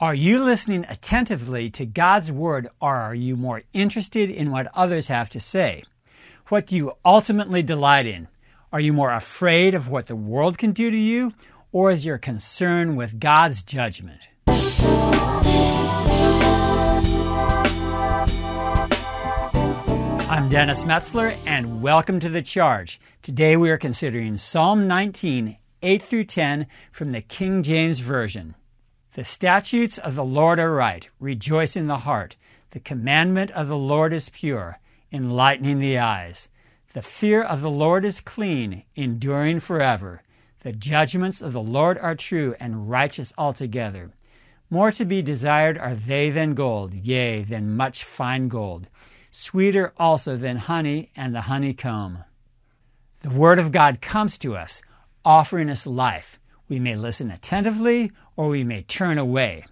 Are you listening attentively to God's Word or are you more interested in what others have to say? What do you ultimately delight in? Are you more afraid of what the world can do to you or is your concern with God's judgment? I'm Dennis Metzler and welcome to The Charge. Today we are considering Psalm 19, 8 through 10 from the King James Version. The statutes of the Lord are right, rejoice in the heart. The commandment of the Lord is pure, enlightening the eyes. The fear of the Lord is clean, enduring forever. The judgments of the Lord are true and righteous altogether. More to be desired are they than gold, yea, than much fine gold. Sweeter also than honey and the honeycomb. The Word of God comes to us, offering us life. We may listen attentively or we may turn away.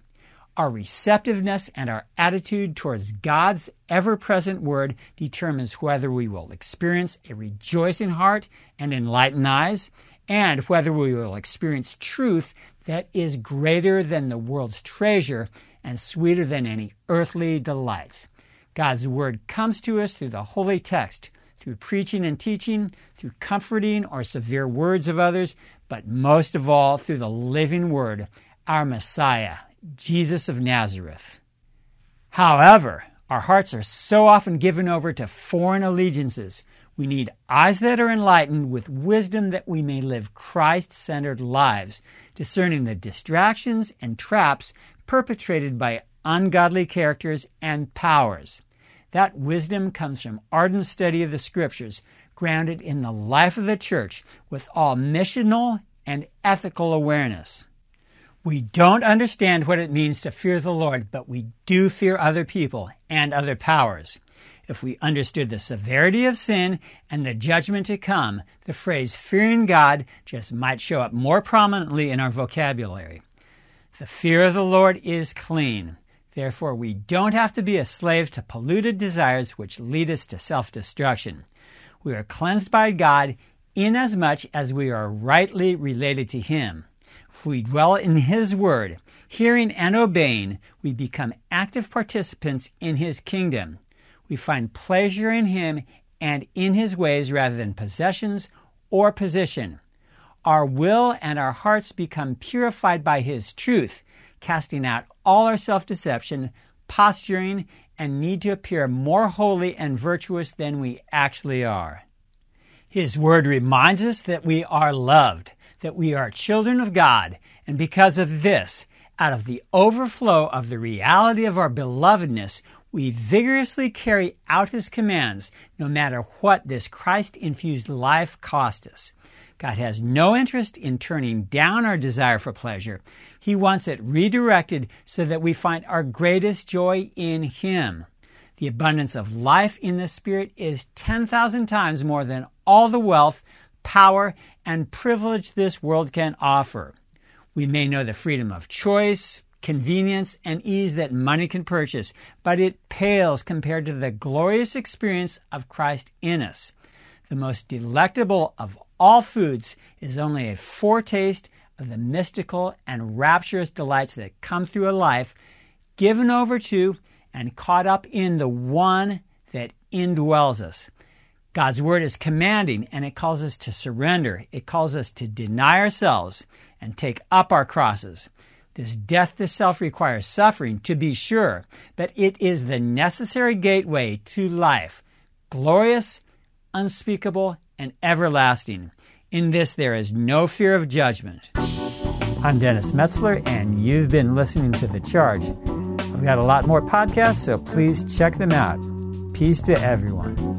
Our receptiveness and our attitude towards God's ever present word determines whether we will experience a rejoicing heart and enlightened eyes, and whether we will experience truth that is greater than the world's treasure and sweeter than any earthly delights. God's word comes to us through the holy text, through preaching and teaching, through comforting or severe words of others, but most of all through the living word, our Messiah, Jesus of Nazareth. However, our hearts are so often given over to foreign allegiances. We need eyes that are enlightened with wisdom that we may live Christ centered lives, discerning the distractions and traps perpetrated by ungodly characters and powers. That wisdom comes from ardent study of the Scriptures, grounded in the life of the church with all missional and ethical awareness. We don't understand what it means to fear the Lord, but we do fear other people and other powers. If we understood the severity of sin and the judgment to come, the phrase fearing God just might show up more prominently in our vocabulary. The fear of the Lord is clean. Therefore, we don't have to be a slave to polluted desires which lead us to self destruction. We are cleansed by God inasmuch as we are rightly related to Him. If we dwell in His Word, hearing and obeying, we become active participants in His kingdom. We find pleasure in Him and in His ways rather than possessions or position. Our will and our hearts become purified by His truth, casting out all our self deception, posturing, and need to appear more holy and virtuous than we actually are. His word reminds us that we are loved, that we are children of God, and because of this, out of the overflow of the reality of our belovedness, we vigorously carry out His commands, no matter what this Christ infused life cost us. God has no interest in turning down our desire for pleasure. He wants it redirected so that we find our greatest joy in Him. The abundance of life in the Spirit is 10,000 times more than all the wealth, power, and privilege this world can offer. We may know the freedom of choice, convenience, and ease that money can purchase, but it pales compared to the glorious experience of Christ in us. The most delectable of all foods is only a foretaste of the mystical and rapturous delights that come through a life given over to and caught up in the one that indwells us. God's word is commanding and it calls us to surrender. It calls us to deny ourselves and take up our crosses. This death to self requires suffering, to be sure, but it is the necessary gateway to life, glorious, unspeakable, and everlasting. In this, there is no fear of judgment. I'm Dennis Metzler, and you've been listening to The Charge. I've got a lot more podcasts, so please check them out. Peace to everyone.